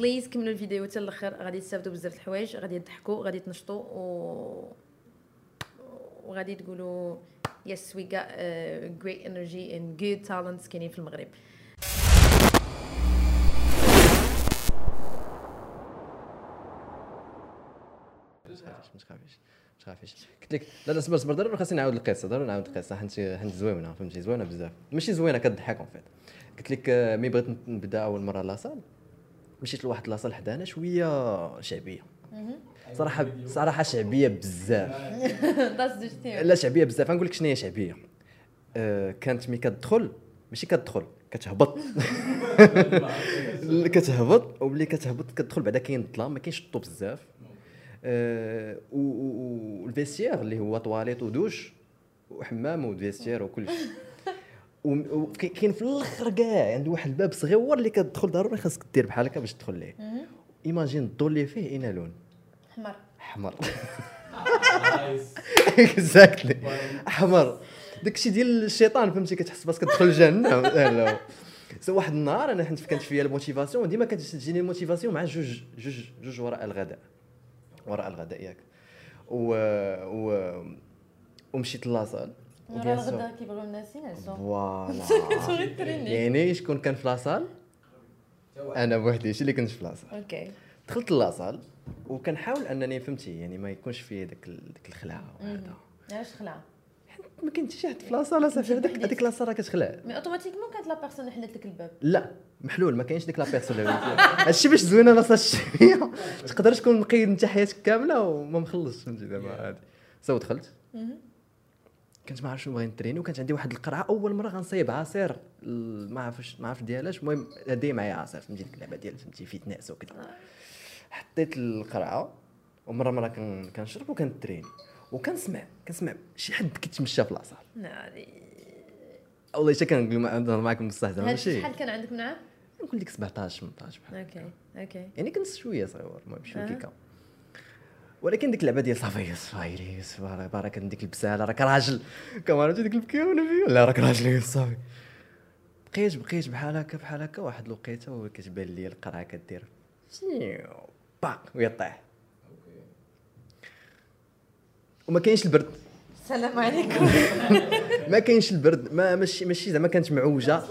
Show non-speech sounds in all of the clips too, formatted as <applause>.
please كملوا الفيديو حتى الآخر غادي تستافدوا بزاف الحوايج. غادي تضحكوا غادي تنشطوا و وغادي تقولوا yes oui uh, great energy and good talents كاينين في المغرب. تخافيش ما تخافيش ما تخافيش قلت لك لا لا صبر صبر ضروري خاصني نعاود القصة ضروري نعاود القصة. حيت حيت زوينة فهمتي؟ زوينة بزاف. ماشي زوينة كضحك en fait قلت لك آه، مي بغيت نبدأ أول مرة لاصال. مشيت لواحد لاصال حدانا شوية شعبية. صراحة صراحة شعبية بزاف. <laughs> لا شعبية بزاف. غنقول لك شنو هي شعبية. آه، كانت مي كتدخل ماشي كتدخل كتهبط. <laughs> كتهبط وملي كتهبط كتدخل بعدا كاين الظلام ما كاينش الضو بزاف. آه، اللي هو طواليت ودوش وحمام و vestiaire وكل شيء <laughs> وكاين في الآخر كاع عنده واحد الباب صغير اللي كتدخل ضروري خاصك دير بحال هكا باش تدخل ليه. imagine الضو اللي فيه un lon. حمر. احمر exactly احمر داكشي ديال الشيطان فهمتي كتحس باللي تدخل الجنة. <laughs> لا so واحد النهار أنا حيت كانت فيا ال motivation ديما كانت تجيني ال motivation مع جوج جوج جوج وراء الغداء. وراء الغداء ياك. و و ومشيت la salle ورا الغدا كيبغيو الناس ينعسوا voilà يعني شكون كان في la salle أنا بوحدي شي اللي كنت في la salle أوكي. دخلت la salle وكنحاول أنني فهمتي يعني ما يكونش فيه داك داك الخلعه وهذا علاش خلع؟ ما كاين حتى شي حد في la salle اصاحبي هذيك. هذيك la salle راه كتخلع. mais automatiquement كانت la personne حلت لك الباب لا محلول ما كاينش ديك la personne <laughs> هادشي باش زوينة la salle الشعبيه تقدر تكون مقيد انت حياتك كاملة وما مخلصش فهمتي دابا هادي. so دخلت. كنت ما عرفتش شنو باغي نتريني وكانت عندي واحد القرعة أول مرة غنصايب عصير. ما عرفتش ما عرفت ديالاش. المهم هدي معايا عصير فهمتي ديك اللعبة ديال فهمتي fitness وكذا. حطيت القرعة ومرة مرة كن- كنشرب وكنتريني وكنسمع كنسمع شي حد كيتمشى في la salle ناري والله حتى كنقول مع- نهضر معاكم بصح زعما ماشي. شحال كان عندك من عام نقول لك 17 18 بحال okay okay. يعني كنت شوية صغير المهم شوية. كيكا ولكن ديك اللعبة ديال صافي راه راه كان ديك البساله راك راجل. كما ديك البكاونه فيا؟ لا راك راجل يا صافي. بقيت بقيت بحال هكا بحال هكا واحد الوقيتة وكتبان لي القرعه كدير. باق ويطيح. وما كاينش البرد. السلام عليكم. <laughs> ما كاينش البرد. ما ماشي ماشي زعما كانت معوجة.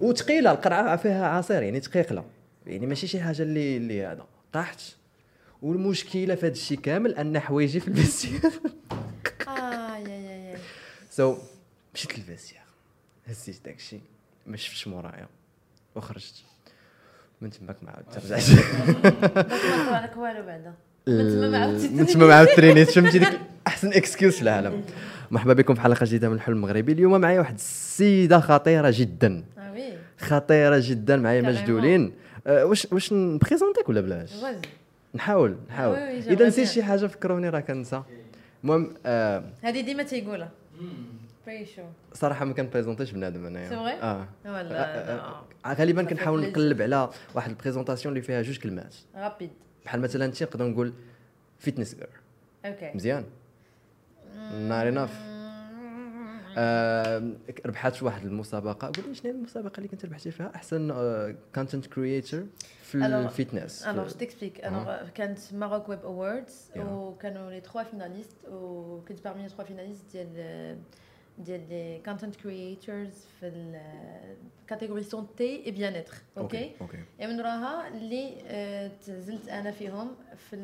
وثقيله القرعه فيها عصير يعني ثقيله يعني ماشي شي حاجة اللي اللي هذا. طاحت والمشكلة في هذا الشيء كامل أن حوايجي في ال vestiaire آه يا يا يا so مشيت لل vestiaire هزيت داك الشيء ما شفتش مورايا. وخرجت. من تماك ما عاودت رجعت. <laughs> ما طلع لك والو بعدا. من تما ما عاودتي. من تما ما عاود ترينيت فهمتي ديك أحسن excuse في العالم. مرحبا بكم في حلقة جديدة من الحلم المغربي اليوم معايا واحد السيدة خطيرة جدا. oui. خطيرة جدا معايا. مجدولين. أه واش واش نبريزونتيك ولا بلاش؟ نحاول نحاول. إذا. نسيت شي حاجة فكروني راه كنسى المهم آه هذه ديما تيقولها. bref شو صراحة ما كنبريزونتيش بنادم أنايا؟ آه. ولا آه، آه، غالبا Ça fait كنحاول. نقلب على واحد ال présentation اللي فيها جوج كلمات. rapide بحال مثلا انت نقدر نقول fitness girl okay مزيان. نار انف آه ربحات في واحد المسابقة. قول لي شنو هي المسابقة اللي كنت ربحتي فيها؟ أحسن content creator في Alors- ال fitness je t'explique. Alors, euh, كانت Web Awards Yeah. وكانوا les trois finalistes وكنت parmi les trois finalistes ديال ديال les content creators في الكاتيجوري سونتي et bien-être. أوكي أوكي. Et من وراها اللي آه، تزلت أنا فيهم في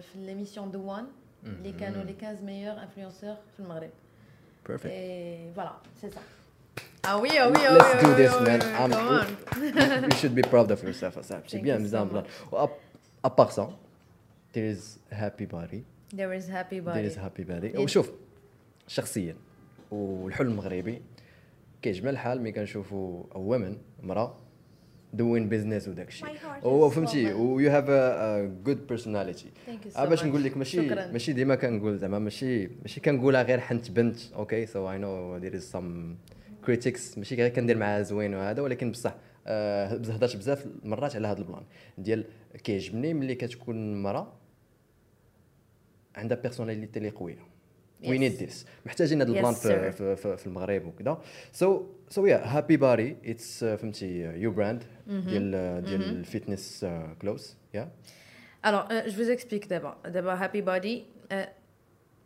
في ليميسيون دو وان اللي كانوا لي 15 meilleurs influenceurs في المغرب. بيرفكت et voilà c'est ça ah oui ah oui ah Let's oui, do ah oui, this, ah oui, man. I'm come on. you should be proud of yourself سي Thank بيان you so much. و ابار سا there is happy body there is happy there body is happy body. وشوف شخصيا والحلم المغربي كيجمل الحال ملي كنشوفوا women مراه دوين بيزنس وداك الشيء My heart و is فهمتي woman. و you have a, a good personality Thank you so آه باش much. نقول لك ماشي. ماشي ديما كنقول زعما ماشي ماشي كنقولها غير حنت بنت أوكي سو اي نو there is some critics ماشي غير كندير معاها زوين وهذا ولكن بصح آه هضرت بزاف المرات على هذا البلان ديال كيعجبني ملي كتكون مراه عندها بيرسوناليتي اللي قوية وي نيد ذيس محتاجين هذا البلان في. في, في, في المغرب وكذا سو سو يا هابي باري اتس فهمتي يو براند. ديال ديال الفيتنس كلوز يا je vous explique d'abord. D'abord, Happy Body. Euh,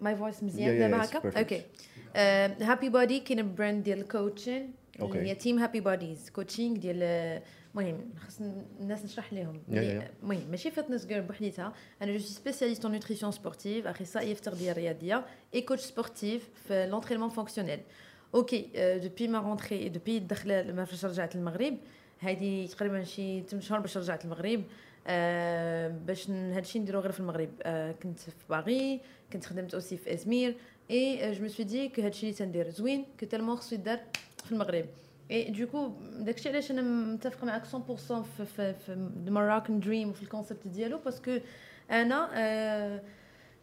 my voice مزيان دابا هكا؟ أوكي. هابي بودي كاين براند ديال كوتشين Okay. اللي هي Team Happy Bodies Coaching ديال المهم خص الناس نشرح لهم. المهم ماشي fitness girl بوحديتها. أنا je suis spécialiste en nutrition sportive اخصائيه في التغذيه الرياضيه et coach sportif في l'entraînement fonctionnel okay depuis ma rentrée depuis الدخله ما فاش رجعت المغرب هذه تقريبا شي 8 شهور باش رجعت المغرب آه باش هادشي نديرو غير في المغرب. آه كنت في باغي كنت خدمت aussi في ازمير et je me suis dit que هادشي اللي تندير زوين que tellement خصو يدار في المغرب. et du coup داكشي علاش أنا متفقه معاك 100% في في في ال Moroccan dream وفي ال concept ديالو parce que أنا آه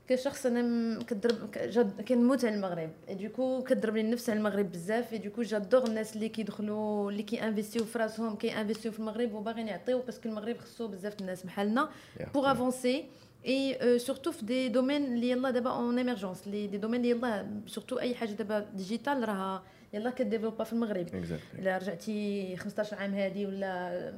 كشخص أنا كضرب كنموت على المغرب et du coup كضرب لي النفس على المغرب بزاف et du coup j'adore الناس اللي كيدخلوا اللي كيانفيستيو في راسهم كيانفيستيو في المغرب وباغيين يعطيو parce que المغرب خصو بزاف الناس بحالنا avancer. Et euh, surtout في دي دومين اللي يلا دابا اون ايمرجونس اللي دي دومين اللي يلا سورتو اي حاجة دابا ديجيتال راها يلا كديفلوبا في المغرب. إلا رجعتي 15 عام هادي ولا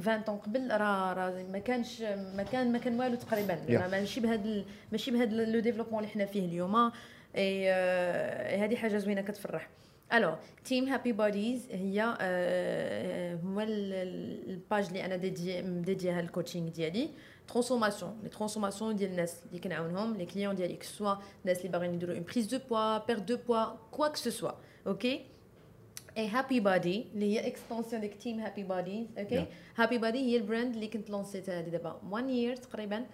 20 طون قبل راه راه ما كانش ما كان ما كان والو تقريبا. Yeah. ماشي بهذا ماشي بهذا لو ديفلوبمون اللي حنا فيه اليوم إي آه، هذه حاجة زوينة كتفرح. ألو تيم هابي بوديز هي آه، هو ال- الباج اللي أنا ديدي مديديها الكوتشينغ ديالي. ترانسفورماسيون لي ترانسفورماسيون ديال الناس اللي كنعاونهم لي كليون ديالي كو سوا الناس اللي باغيين يديروا اون بريز دو بوا بير دو بوا كوا كو سو سوا أوكي اي هابي بادي اللي هي اكستنسيون ديك تيم هابي بادي أوكي هابي بادي هي البراند اللي كنت لونسيتها هذه دابا 1 يير تقريبا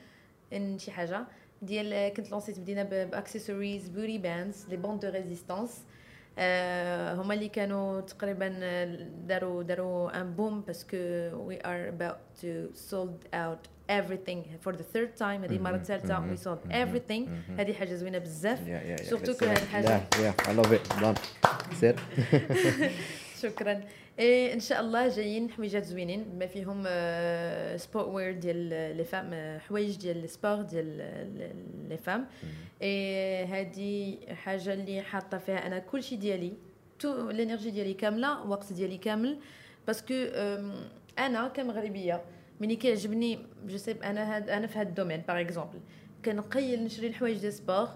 ان شي حاجة ديال كنت لونسيت بدينا باكسسوارز بوري باندز لي بوند دو ريزيستانس هما اللي كانوا تقريبا داروا داروا ان بوم باسكو we are about to sold out. Everything. For the third time هذه المره الثالثه we sold everything. هذه حاجة زوينه بزاف surtout que هذه الحاجة yeah I love it بلان سير شكرا. إيه إن شاء الله جايين حويجات زوينين. بما فيهم sportswear ديال les femmes آه، حوايج ديال السبور ديال les femmes et هذه حاجة اللي حاطة فيها أنا كلشي ديالي tout ال énergie ديالي كاملة وقت ديالي كامل. parce que أنا كمغربية ملي كيعجبني je suis أنا هاد أنا في هاد ال domaine par exemple كنقيل نشري الحوايج ديال السبور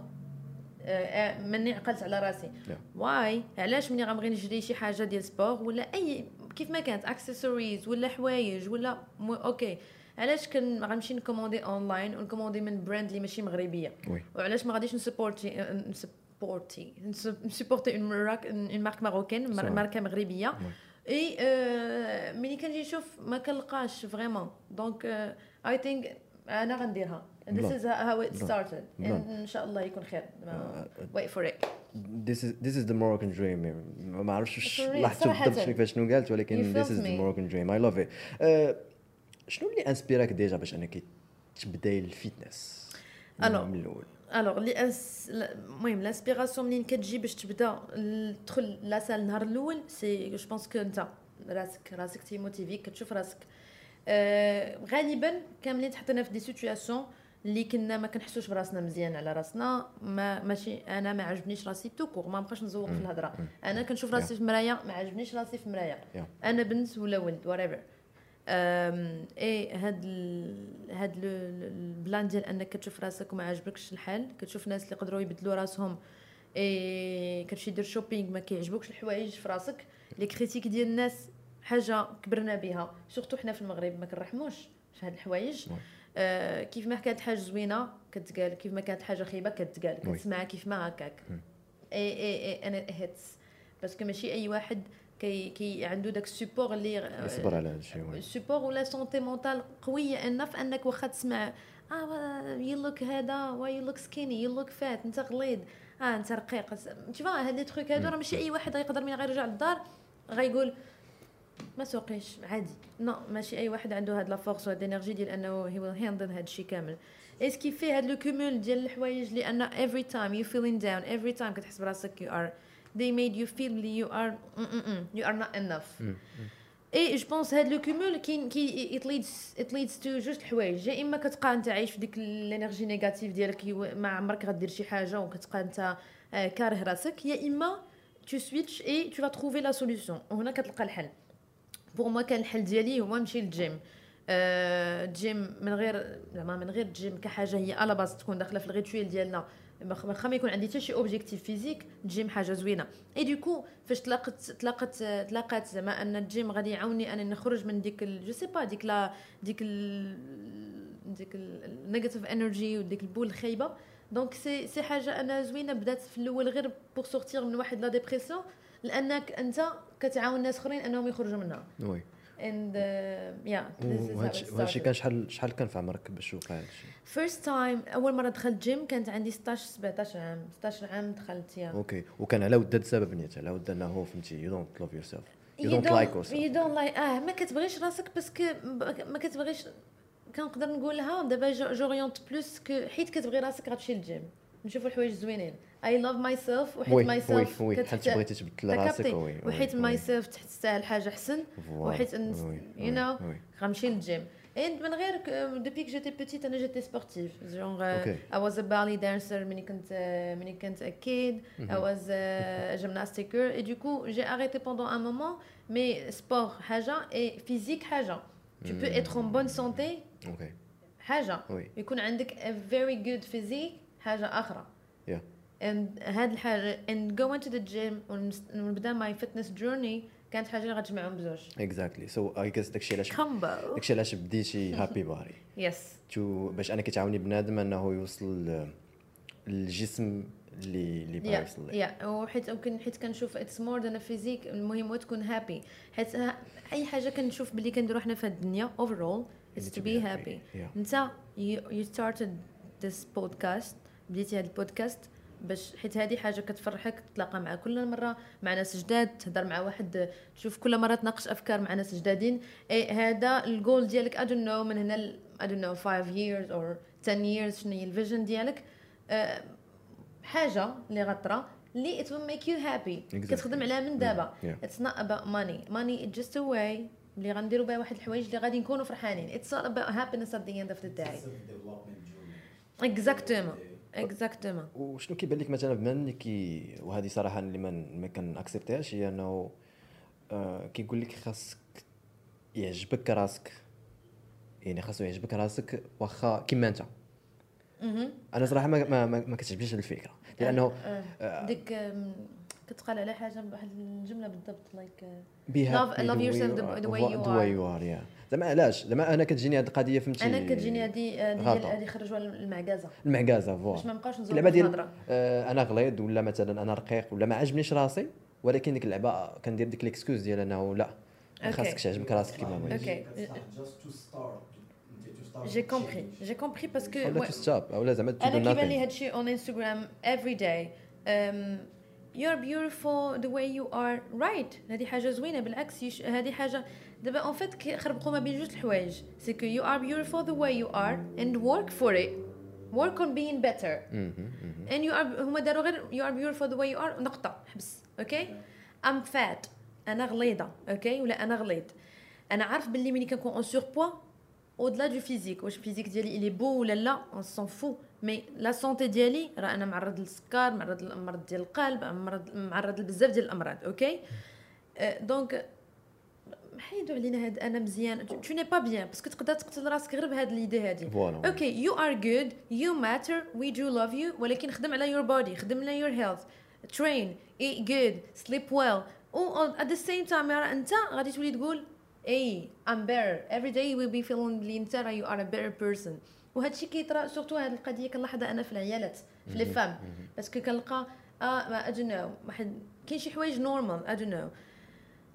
آه، مني عقلت على راسي. واي علاش مني غنبغي نشري شي حاجة ديال سبور ولا أي كيف ما كانت accessoires ولا حوايج ولا مو okay علاش كن غنمشي نكوموندي اونلاين ونكوموندي من brand اللي ماشي مغربية؟ وعلاش ما غاديش نسبورتي نسبورتي نسبورتي une marque une marque marocaine. ماركه مغربية؟ اي آه، ملي كنجي نشوف ما كنلقاش vraiment donc I think أنا غنديرها. This is how it started. ان شاء الله يكون خير. ما- wait for it. This is this is the Moroccan dream. ما عرفتش واش لاحظت. بالضبط كيفاش شنو قالت ولكن this is the. Moroccan dream. I love it. آه، شنو اللي inspira ك ديجا باش أنك تبدأي ال fitness Alors. من الأول. alors اللي المهم l'inspiration منين كتجي باش تبدا تدخل la salle النهار الأول c'est je pense que انت راسك راسك تي motiver ك كتشوف راسك آه غالبا كاملين تحطينا في des situations اللي كنا ما كنحسوش براسنا مزيان على راسنا ما ماشي أنا ما عجبنيش راسي tout court ما بقاش نزوق في الهضره أنا كنشوف راسي في مرايه ما عجبنيش راسي في Yeah. أنا بنت ولا ولد أم، اي هاد ال... هاد ال- ال- ال plan ديال أنك كتشوف راسك وما عاجبكش الحال كتشوف ناس اللي يقدروا يبدلوا راسهم اي كتمشي دير shopping ما كيعجبوكش الحوايج في راسك les critiques ديال الناس حاجة كبرنا بها surtout حنا في المغرب ما كنرحموش في هاد الحوايج. آه كيف ما كانت حاجة زوينة كتقال كيف ما كانت حاجة خايبه كتقال. كتسمعها كيف ما هكاك اي اي اي أنا hates parce que ماشي أي واحد كي كي عنده داك ال support اللي يصبر على هذا الشيء. ال support ولا santé mentale قويه enough أنك واخا تسمع آه you look هذا way you look skinny you look fat انت غليظ آه انت رقيق تشوف هاد les trucs هادو راه ماشي اي واحد غيقدر من غير يرجع للدار غيقول ما سوقيش عادي non ماشي اي واحد عنده هاد la force وهاد ال énergie ديال انه he will handle هاد الشيء كامل est-ce que في هاد le cumul ديال الحوايج لأن every time you feeling down every time كتحس براسك you are they made you feel you are mm, mm, mm, you are not enough. اي je pense هاد le cumul كاين qui it leads it leads to جوج الحوايج يا اما كتبقى انت عايش في ديك ال énergie négative ديالك ما عمرك غدير شي حاجة وكتبقى انت كاره راسك يا اما tu switches et tu vas trouver la solution وهنا كتلقى الحل pour moi كان الحل ديالي هو نمشي للجيم جيم من غير زعما من غير جيم كحاجه هي à la base تكون داخله في ال rituel ديالنا واخا ما يكون عندي حتى شي objectif physique الجيم حاجة زوينة. et du coup فاش تلاقت تلاقت تلاقات زعما أن الجيم غادي يعاوني أنني نخرج من ديك je sais pas ديك لا ديك ال ديك ال negative energy وديك البول الخايبة. donc c'est c'est حاجة أنا زوينة بدات في الأول غير pour sortir من واحد لا dépression لأنك أنت كتعاون ناس أخرين أنهم يخرجوا منها. oui. And uh, yeah this is how it وهادشي. كان شحال شحال كان في عمرك باش وقع هادشي first time أول مرة دخلت جيم كانت عندي 16 17 عام. 16 عام دخلت yeah okay. وكان على ود السبب نيت على ود أنه فهمتي you don't love yourself you You don't don't- like your you self don't like آه ما كتبغيش راسك parce que ما كتبغيش كنقدر نقولها. دابا j'oriente plus que حيت كتبغي راسك غتمشي للجيم نشوفوا الحوايج زوينين. I love myself oui وحيت oui myself oui حيت بغيتي تبدل راسك oui oui، وحيت oui. myself تستاهل حاجة أحسن. وحيت you know غنمشي لل gym. and من غير depuis que j'étais petite أنا j'étais sportive genre Okay. I was a ballet dancer ملي كنت آه، ملي كنت a kid. I was a gymnastic girl et du coup j'ai arrêté pendant un moment mais sport حاجة et physique حاجة tu peux être en bonne santé okay حاجة oui يكون عندك a very good physique حاجة أخرى yeah and هاد الحاجة and going to the gym ونبدا my fitness journey كانت حاجة اللي غتجمعهم بزوج. Exactly so I guess داكشي علاش combo داكشي علاش بديتي happy body yes to باش أنا كتعاوني بنادم أنه يوصل للجسم اللي اللي باغي yeah يوصل ليه. yeah وحيت يمكن حيت كنشوف it's more than physique المهم هو تكون happy حيت أي حاجة كنشوف باللي كنديرو حنا في هاد الدنيا overall it's to to be be happy. انت you started this podcast بديتي هاد البودكاست باش حيت هذه حاجة كتفرحك تتلاقى مع كل مرة مع ناس جداد تهضر مع واحد تشوف كل مرة تناقش أفكار مع ناس جدادين. إي هذا الجول ديالك I don't know من هنا ل- I don't know 5 years or 10 years شنو هي ال vision ديالك. آه، حاجة اللي غطرا اللي it will make you happy. Exactly. كتخدم عليها من دابا. Yeah. it's not about money. Money is just a way اللي غنديروا بها واحد الحوايج اللي غادي نكونوا فرحانين. It's all about happiness at the end of the day. Exactement. Exactement. وشنو كيبان لك مثلا بما انك كي وهذه صراحة اللي ما ما هي إنه آه كيقول لك خاصك يعجبك راسك. يعني خاصو يعجبك راسك واخا كيما أنت. أنا صراحة ما ما, ما, كتعجبنيش الفكرة. لأنه آه، ديك كتقال على حاجة بواحد الجملة بالضبط لايك yourself you the- are. the way you the way you are yeah. زعما علاش؟ زعما أنا كتجيني هاد القضية فهمتي؟ أنا كتجيني هذه هذه. هذه خرجوها المعكازه المعكازه باش ما اللعبه في ديال الهضرة. آه أنا غليظ ولا مثلا أنا رقيق ولا ما عجبنيش راسي ولكن ديك اللعبة كندير ديك l'excuse ديال أنه لا. خاصك تعجبك راسك كيما بغيتي okay. Just to start to j'ai compris j'ai compris parce que ولا to stop اولا زعما تو أنا دو كيبان لي nothing. هادشي on انستغرام every day. um, you're beautiful the way you are. Right. هذه حاجة زوينة. بالعكس يش... هذه حاجة. دابا en fait كيخربقوا ما بين جوج الحوايج. c'est que you are beautiful the way you are and work for it. Work on being better. And you are هما داروا غير you are beautiful the way you are. نقطة. حبس. okay I'm fat. أنا غليظة. okay ولا أنا غليظ. أنا عارف باللي ملي كنكون en surpoids au-delà du physique. واش ال physique ديالي est beau ولا لا on s'en fout. mais la santé ديالي راه أنا معرض للسكر معرض للامراض ديال القلب معرض معرض لبزاف ديال الامراض okay donc حيدوا علينا هاد أنا مزيان tu n'es pas bien parce que تقدر تقتل راسك غير بهاد l'idée هادي okay you are good you matter we do love you ولكن خدم على your body خدم على your health train eat good sleep well و at the same time انت غادي تولي تقول I am better every day you will be feeling بلي انت راه you are a better person. وهذا الشيء كيطرا surtout هذه القضية كنلاحظها أنا في العيالات في les femmes parce que كنلقى آه ما I don't know واحد كاين شي حوايج normal I don't know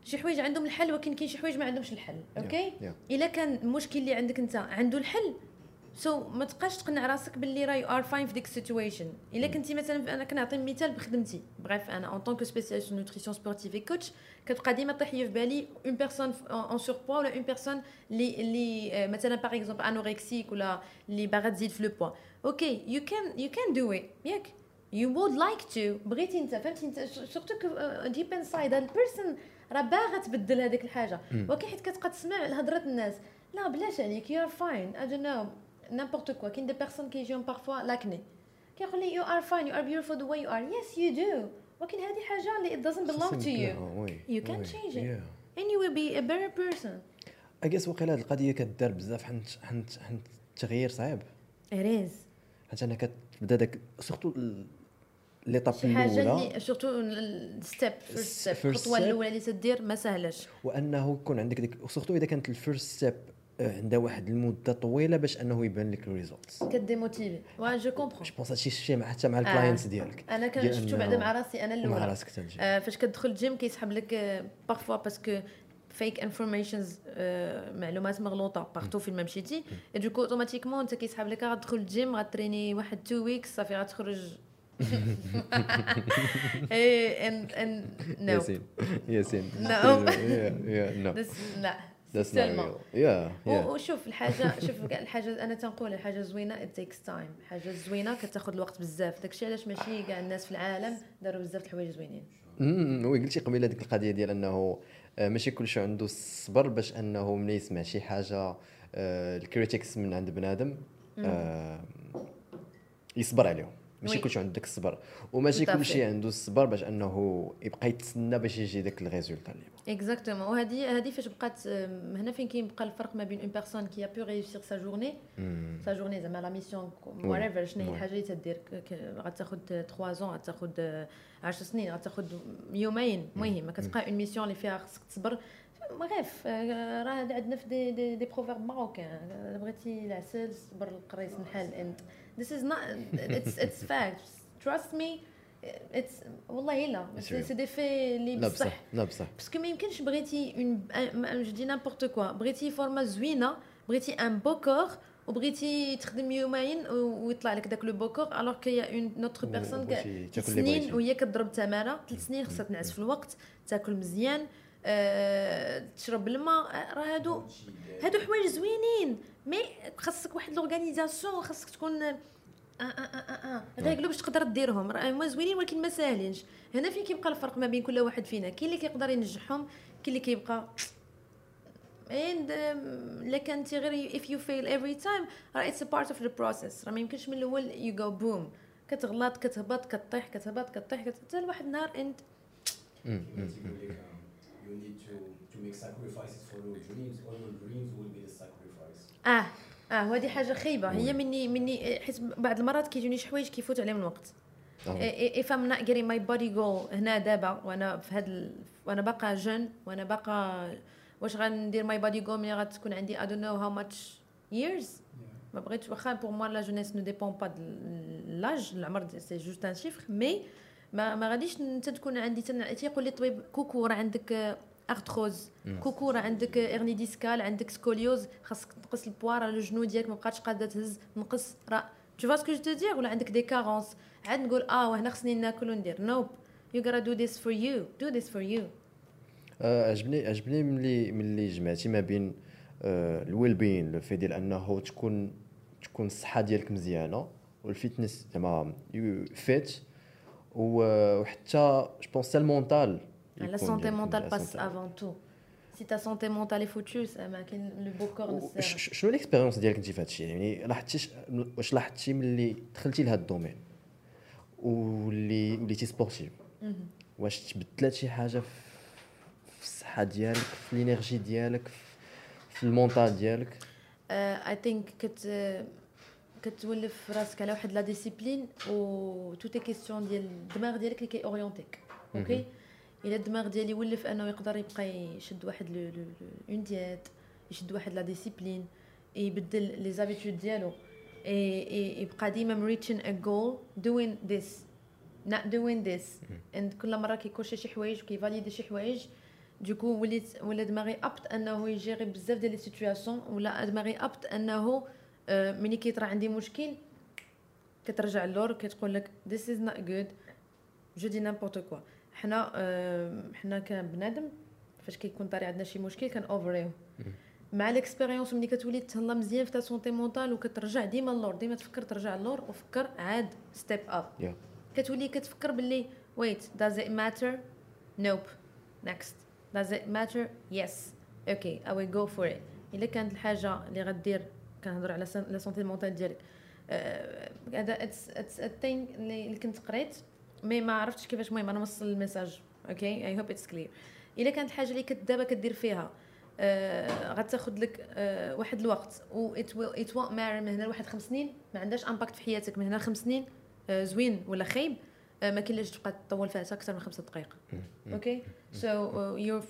شي حوايج عندهم الحل ولكن كاين شي حوايج ما عندهمش الحل. okay yeah. إلا كان المشكل اللي عندك أنت عنده الحل so so, ما تبقاش تقنع راسك باللي راه you are fine في ديك ال situation إلا كنتي مثلا أنا كنعطي مثال بخدمتي. bref أنا en tant que spécialiste nutrition sportive coach كتبقى ديما طيح في بالي une personne en surpoids ولا une personne اللي اللي مثلا par exemple anorexique ولا اللي باغا تزيد في le poids okay you can you can do it ياك you would like to بغيتي أنت فهمتي أنت؟ surtout deep inside هاد ال personne راه باغا تبدل هذيك الحاجة. ولكن حيت كتبقى تسمع هضره الناس. لا بلاش عليك. you are fine I don't know n'importe quoi كاين des personnes كيجيهم parfois l'acné كيقول لي you are fine you are beautiful the way you are yes you do ولكن هذه حاجة اللي it doesn't belong to you. You can change it. and you will be a better person. I guess وقيلا هاد القضية كدار بزاف حنت حنت حنت التغيير صعيب. It is. حيت أنا كتبدأ داك surtout l'étape الأولى. اللي surtout ال step first step First الخطوه step. الأولى اللي تدير ما سهلاش وأنه يكون عندك ديك surtout إذا كانت ال first step عندها واحد المدة طويلة باش أنه يبان لك ال results ك démotiver. وا je comprends je pense هادشي مع حتى مع آه. ال clients ديالك. أنا كان ديال شفتو أنه- بعدا مع راسي أنا مع الاولى راسك تنجي آه، فاش كتدخل الجيم كيسحب لك parfois parce que فيك informations معلومات مغلوطة partout فين ما مشيتي du coup automatiquement انت كيسحب لك غتدخل ال gym غت train ي واحد two weeks صافي غتخرج. إيه ان ان no ياسين. ياسين. no <laughs> لا. Yeah. وشوف الحاجة <laughs> شوف الحاجة أنا تنقول الحاجة زوينة it takes time. حاجة زوينة كتاخذ الوقت بزاف. داكشي علاش ماشي كاع الناس في العالم داروا بزاف د الحوايج زوينين. امم oui قلتي قبيلة ديك القضية ديال أنه آه، ماشي كلشي عنده الصبر باش أنه ملي يسمع شي حاجة ال critiques من عند بنادم آه، يصبر عليهم. ماشي. كلشي عنده داك الصبر وماشي كلشي. عنده الصبر باش انه يبقى يتسنى باش يجي داك ال résultat اللي. exactement وهذه هذه فاش بقات هنا فين كيبقى الفرق ما بين une personne qui a pu réussir sa journey. sa journey زعما la mission oui. whatever شنو هي. الحاجة اللي تدير غتاخذ 3 زون غتاخذ 10 سنين غتاخذ يومين المهم كتبقى une mission اللي فيها خصك تصبر bref راه عندنا في des des, des proverbes marocains بغيتي العسل صبر القريص نحل and this is not it's it's <laughs> fact. Trust me it's والله لا c'est. des faits اللي لا بصح لا بصح parce que ما يمكنش بغيتي un je dis quoi بغيتي فورما زوينة بغيتي un beau corps وبغيتي تخدم يومين ويطلع لك داك le beau corps alors que une autre personne سنين. وهي كضرب تمارة ثلاث سنين خصها تنعس في الوقت تاكل مزيان. آه، تشرب الماء آه، راه هادو هادو حوايج زوينين. mais خاصك واحد l'organisation خاصك تكون آه آه آه réglo باش تقدر ديرهم راه هما زوينين ولكن ما ساهلينش. هنا فين كيبقى الفرق ما بين كل واحد فينا؟ كاين اللي كيقدر ينجحهم كاين اللي كيبقى and الا كنتي غير if you fail every time راه it's a part of the process. راه ما يمكنش من الأول you go boom. كتغلط كتهبط كطيح كتهبط كطيح حتى لواحد النهار انت. You need to to make sacrifices for your dreams. Or your dreams will be the sacrifice. آه آه وهذه حاجة خايبة. هي مني مني حيت بعض المرات كيجوني شي حوايج كيفوت عليهم الوقت. if I'm not getting my body goal هنا دابا وأنا في هاد ال... وأنا باقا jeune وأنا باقا واش غندير my body goal ملي غتكون عندي I don't know how much years. ما بغيتش واخا pour moi la jeunesse ne dépend pas l'âge العمر c'est juste un chiffre mais ما ما غاديش انت تكون عندي. تيقول لي الطبيب coucou راه عندك arthrose coucou راه عندك hernie discale عندك scoliose خاصك تنقص البوا راه le genou ديالك ما بقاتش قاده تهز نقص راه tu vois ce que je veux dire ولا عندك des carences عاد نقول آه وهنا خصني ناكل وندير. nope you gotta do this for you do this for you عجبني عجبني ملي ملي جمعتي ما بين ال well-being le fait ديال أنه تكون تكون الصحة ديالك مزيانة و ال fitness زعما fit وحتى je pense حتى ال mental لا يكون santé ديالك mentale لا باس santé. avant tout c'est ta santé mentale اي فوتو ما كاين le beau corps و- نسير ش- ش- شنو ال expérience ديالك انت في هذا الشيء يعني لاحظتي ش- واش لاحظتي ملي دخلتي لهذا ال domaine واللي وليتي sportive واش تبدلات شي حاجة في في الصحه ديالك في ال energy ديالك في- في ال mental ديالك I think كت كتولف راسك على واحد la discipline و tout est question ديال الدماغ ديالك اللي كي oriente ك okay الا الدماغ ديالي ولف انه يقدر يبقى يشد واحد une diète يشد واحد la discipline يبدل les habitudes ديالو يبقى ديما reaching a goal doing this not doing this. And كل مره كي cocher شي حوايج وكي valider شي حوايج du coup وليت ولا دماغي adapté انه ي gérer بزاف ديال les situations ولا دماغي adapté انه ملي كيطرا عندي مشكل كترجع اللور كتقول لك this is not good je dis n'importe quoi. حنا آه، حنا كبنادم فاش كيكون طاري عندنا شي مشكل كان اوفريو مع ال expérience ملي كتولي تهلا مزيان في ta santé mentale وكترجع ديما اللور ديما تفكر ترجع اللور وفكر عاد step up كتولي كتفكر باللي wait does it matter nope. Next. Does it matter? Yes. Okay. I will go for it. إلا كانت الحاجة اللي غدير كنهضر على la santé mentale ديالك. آه، هذا it's it's thing اللي اللي كنت قريت mais ما عرفتش كيفاش المهم أنا نوصل ال message okay؟ I hope it's clear إلا كانت حاجة اللي كنت دابا كدير فيها آه غتاخذ لك آه واحد الوقت و it will it won't matter من هنا لواحد خمس سنين ما عندهاش impact في حياتك. من هنا لخمس سنين آه زوين ولا خايب آه ما كاينلاش تبقى تطول فيها أكثر من خمسة دقائق. okay؟ so your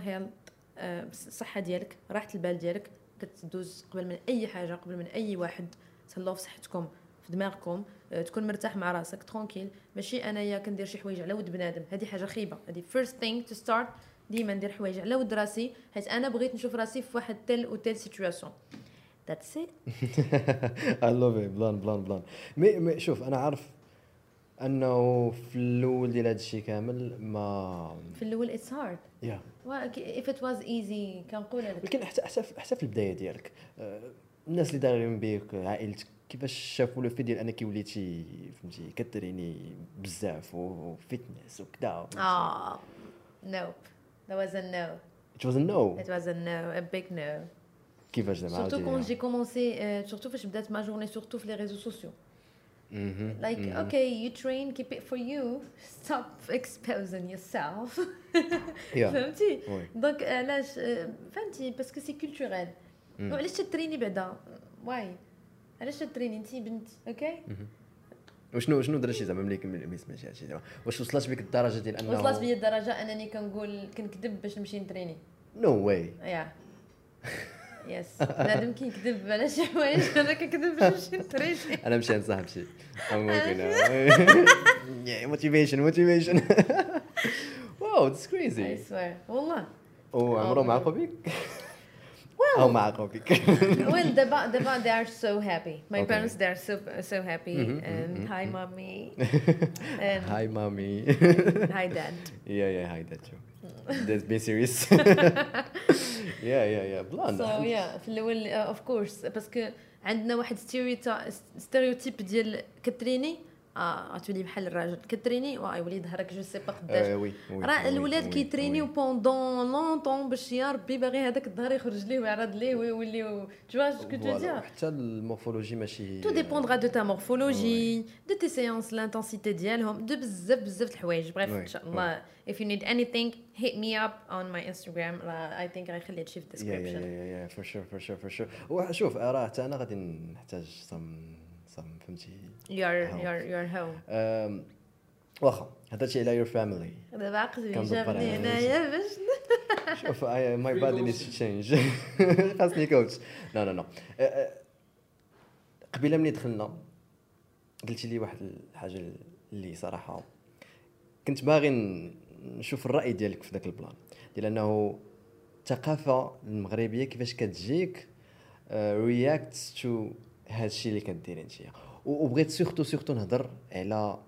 health آه، الصحه ديالك راحة البال ديالك كتدوز قبل من أي حاجة قبل من أي واحد تهلاو في صحتكم في دماغكم آه، تكون مرتاح مع راسك tranquille ماشي أنايا كندير شي حوايج على ود بنادم. هذه حاجة خيبه هذه first thing to start ديما ندير حوايج على ود راسي حيت أنا بغيت نشوف راسي في واحد telle و telle situation that's it I love it plan plan plan mais mais شوف أنا عارف أنه في الأول ديال هذا الشيء كامل ما في الأول it's hard yeah if it was easy كنقولها لك. ولكن حتى حتى في- حتى في البداية ديالك آه، الناس اللي دايرين بك عائلتك كيفاش شافوا لو في ديال انك وليتي فهمتي كتريني بزاف وفيتنس وكذا آه nope. That was a no. It was a no. It was a no a big no. كيفاش زعما Surtout عاودي quand ليها. j'ai commencé, euh, surtout فاش بدات ma journée surtout في les réseaux sociaux. مهم. Like, مهم. okay, you train, keep it for you. Stop <laughs> exposing yourself. <laughs> Yeah. فهمتي؟ donc علاش فهمتي parce que c'est culturel مم. وعلاش تتريني بعدا why علاش تتريني انت بنت okay وشنو شنو درتي زعما ملي ملي سمعتي هادشي زعما واش وصلت بك الدرجه ديال انه وصلت بيا الدرجه انني كنقول كنكذب باش نمشي نتريني no way yeah yes. بنادم كيكذب على شي حوايج أنا كنكذب باش نمشي نتريني أنا مشي نصاحب شي. motivation motivation wow that's a crazy swear والله. وعمرهم Oh, عاقوا بك أو عاقوا بك well, دابا دابا <laughs> they are so happy. My parents they are so so happy. Mhm, and mhm, <laughs> hi, mommy. and hi mommy hi, dad. yeah yeah hi dad That's be serious. <laughs> yeah yeah yeah plan So yeah في uh, of course parce que عندنا واحد stéréotype ديال كتريني آه غتولي بحال الراجل كتريني واه يولي ظهرك je sais pas قداش oui oui راه الولاد كيترينيو. pendant longtemps باش يا ربي باغي هذاك الظهر يخرج ليه ويعرض ليه ويولي tu veux voilà، dire حتى ال morphologie ماشي Tout dépendra de ta morphologie, de tes séances, l'intensité ديالهم, de بزاف بزاف د الحوايج. Oui, ان شاء الله if you need anything, hit me up on my Instagram. I think غيخلي هادشي في ال description. yeah yeah for sure for sure for sure وشوف راه حتى أنا غادي نحتاج صم صم فهمتي you're you're home. أم، واخا هضرتي على your family دابا عقلي جابني هنايا باش شوف my body needs change خاصني coach no no no قبيلة ملي دخلنا قلتي لي واحد الحاجة اللي صراحة كنت باغي نشوف الرأي ديالك في ذاك ال plan. ديال أنه الثقافة المغربية كيفاش كتجيك react to هذا الشيء اللي كديري انت. وبغيت surtout surtout نهضر على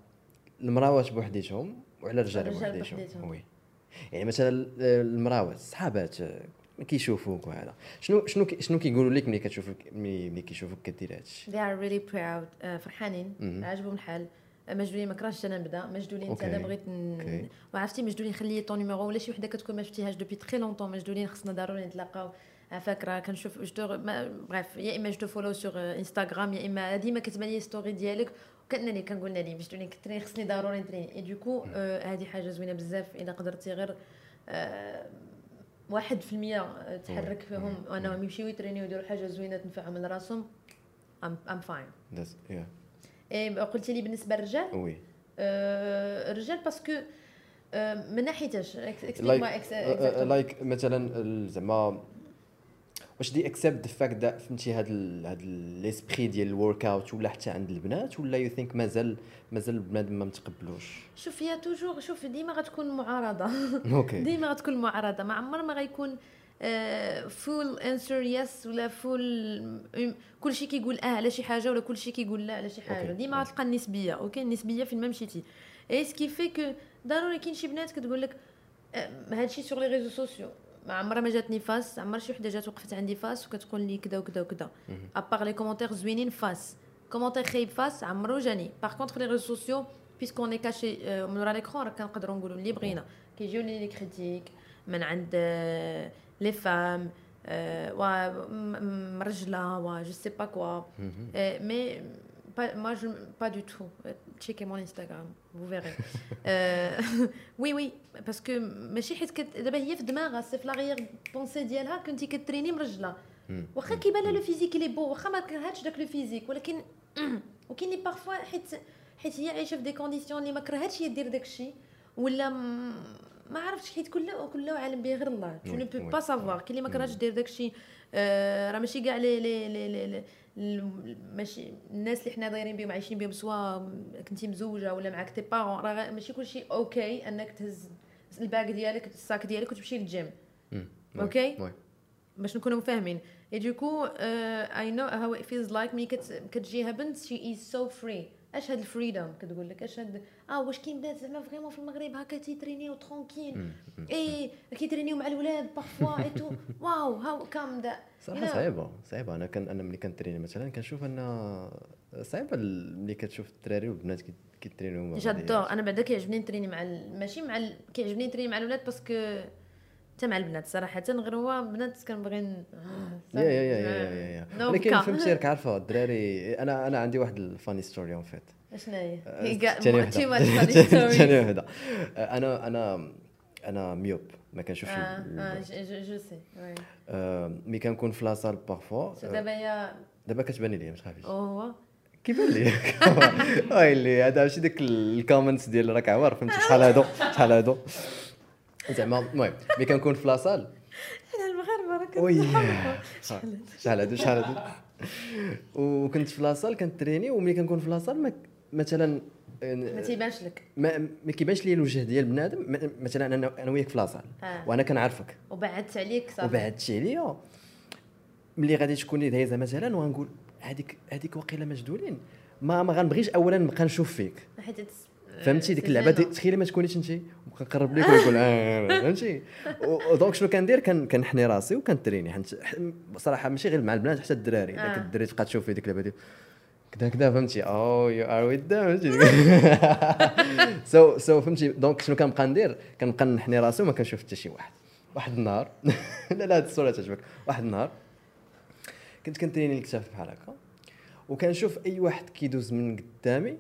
المراوات بوحديتهم وعلى الرجال بوحديتهم. oui. يعني مثلا المراوات الصحابات آه، كيشوفوك وهذا. شنو شنو شنو كيقولوا لك ملي كتشوفوك ملي كيشوفوك كدير هادشي؟ They are really proud. آه، فرحانين. مهم. عاجبهم الحال. آه، مجدولين ما كرهتش أنا نبدأ. مجدولين أنت. أنا بغيت ن... وعرفتي مجدولين خلي ton numéro ولا شي وحدة كتكون ما شفتيهاش. depuis très longtemps مجدولين خصنا ضروري نتلاقاو. فاكره كنشوف je bref يا إما je follow sur Instagram يا إما ديما كتبان لي story ديالك وكأنني كنقول لي مجدولين كتري خصني ضروري نتريني et du coup هذه حاجة زوينة بزاف الا قدرتي غير آه، واحد في المية تحرك فيهم وأنهم يمشيو يترينيو يديروا حاجة زوينة تنفعهم لراسهم yeah. إيه قلتي لي بالنسبة للرجال؟ oui آه، الرجال parce que آه، من ناحيتاش like like مثلا زعما واش they accept the fact that فهمتي هاد ال هاد l'esprit ديال ال workout ولا حتى عند البنات ولا you think مازال مازال بنادم ما متقبلوش؟ شوف هي toujours شوف ديما غتكون معارضة. <laughs> okay. ديما غتكون معارضة. ما عمر ما غيكون full answer yes ولا full كل شيء كيقول آه على شي حاجة ولا كل شيء كيقول لا على شي حاجة. ديما غتلقى النسبية okay؟ النسبية فين ما مشيتي et ce qui fait que ضروري كاين شي بنات كتقول لك هادشي sur les réseaux sociaux ما عمرها ما جاتني face عمر شي وحدة جات وقفت عندي face وكتقول لي كذا وكذا وكذا à part les commentaires زوينين face. commentaire خايب face عمرو جاني. par contre les réseaux sociaux puisque on caché من ورا l'écran راه كنقدروا نقولوا اللي بغينا. كيجيو لي les critiques من عند les femmes مرجله و je sais pas quoi mais moi je pas du tout. checkez mon Instagram vous verrez. <laughs> Euh, <laughs> oui oui parce que ماشي حيت دابا هي في دماغها c'est في l'arrière-pensée ديالها كنتي كتريني مرجله واخا كيبان لها le physique il est beau واخا ما كرهاتش داك le physique ولكن وكاين لي parfois حيت حيت هي عايشه في des conditions اللي ما كرهاتش هي دير داكشي ولا ما عرفتش حيت كل كل عالم به غير الله. tu ne peux pas savoir كاين اللي ما كرهاتش دير داكشي آه راه ماشي كاع لي لي لي لي ماشي الناس اللي حنا دايرين بهم عايشين بهم سواء كنتي مزوجة ولا معاك tes parents راه ماشي كلشي okay أنك تهز ال bag ديالك ال sac ديالك وتمشي لل gym okay باش نكونوا فاهمين et du coup I know how it feels like ملي كتجيها بنت شي is so free اش هاد ال freedom كتقول لك اش هاد آه واش كاين بنات زعما vraiment في المغرب هكا تيترينيو ترونكيل اي كيترينيو مع الولاد بارفوا اي تو واو هاو كام ذا صراحة صعيبة صعيبة. أنا كان أنا ملي كنتريني مثلا كنشوف أن صعيبة ملي كتشوف الدراري والبنات كيترينيو j'adore أنا بعدا كيعجبني نتريني مع ماشي مع كيعجبني نتريني مع الولاد parce que حتى مع البنات صراحة غير هو البنات كنبغي يا يا يا يا يا ولكن فهمتي راك عارفة الدراري أنا أنا عندي واحد ال funny story en fait. اشنا هي؟ ثاني وحدة. ثاني <laughs> وحدة. أنا أنا أنا myope ما كنشوفش آه je sais mais كنكون في la salle parfois. دابا هي دابا كتبان لي ما تخافيش. هو؟ كيبان لي. <laughs> ويلي هذا ماشي داك ال comments ديال راك عوار فهمتي؟ شحال هادو؟ شحال هادو؟ زعما المهم ملي كنكون في la salle. حنا المغاربة راه شحال هادو شحال هادو وكنت في لاصال كنتريني وملي كنكون في لاصال مثلا ما تيبانش لك. ما, ما كيبانش لي الوجه ديال بنادم مثلا أنا أنا وياك في لاصال. آه. وأنا كنعرفك. وبعدت عليك صافي. وبعدت عليا. ملي غادي تكوني دايزة مثلا وغنقول هذيك هذيك واقيلا مجدولين. ما ما غنبغيش اولا نبقى نشوف فيك. حيت فهمتي؟ ديك اللعبة دي تخيلي ما تكونيش انت وكنقرب ليك ونقول آه فهمتي؟ و donc شنو كندير؟ كنحني راسي وكنتريني. حيت بصراحه ماشي غير مع البنات حتى الدراري. آه. الدري تبقى تشوف في ديك اللعبة دي. كذا كذا فهمتي؟ أو you are with فهمتي؟ <laughs> so so فهمتي؟ donc شنو كنبقى ندير؟ كنبقى نحني راسي وما كنشوف حتى شي واحد. واحد النهار. <laughs> لا لا هاد الصورة تعجبك. واحد النهار كنت كنتريني الكتاف بحال هكا وكنشوف أي واحد كيدوز من قدامي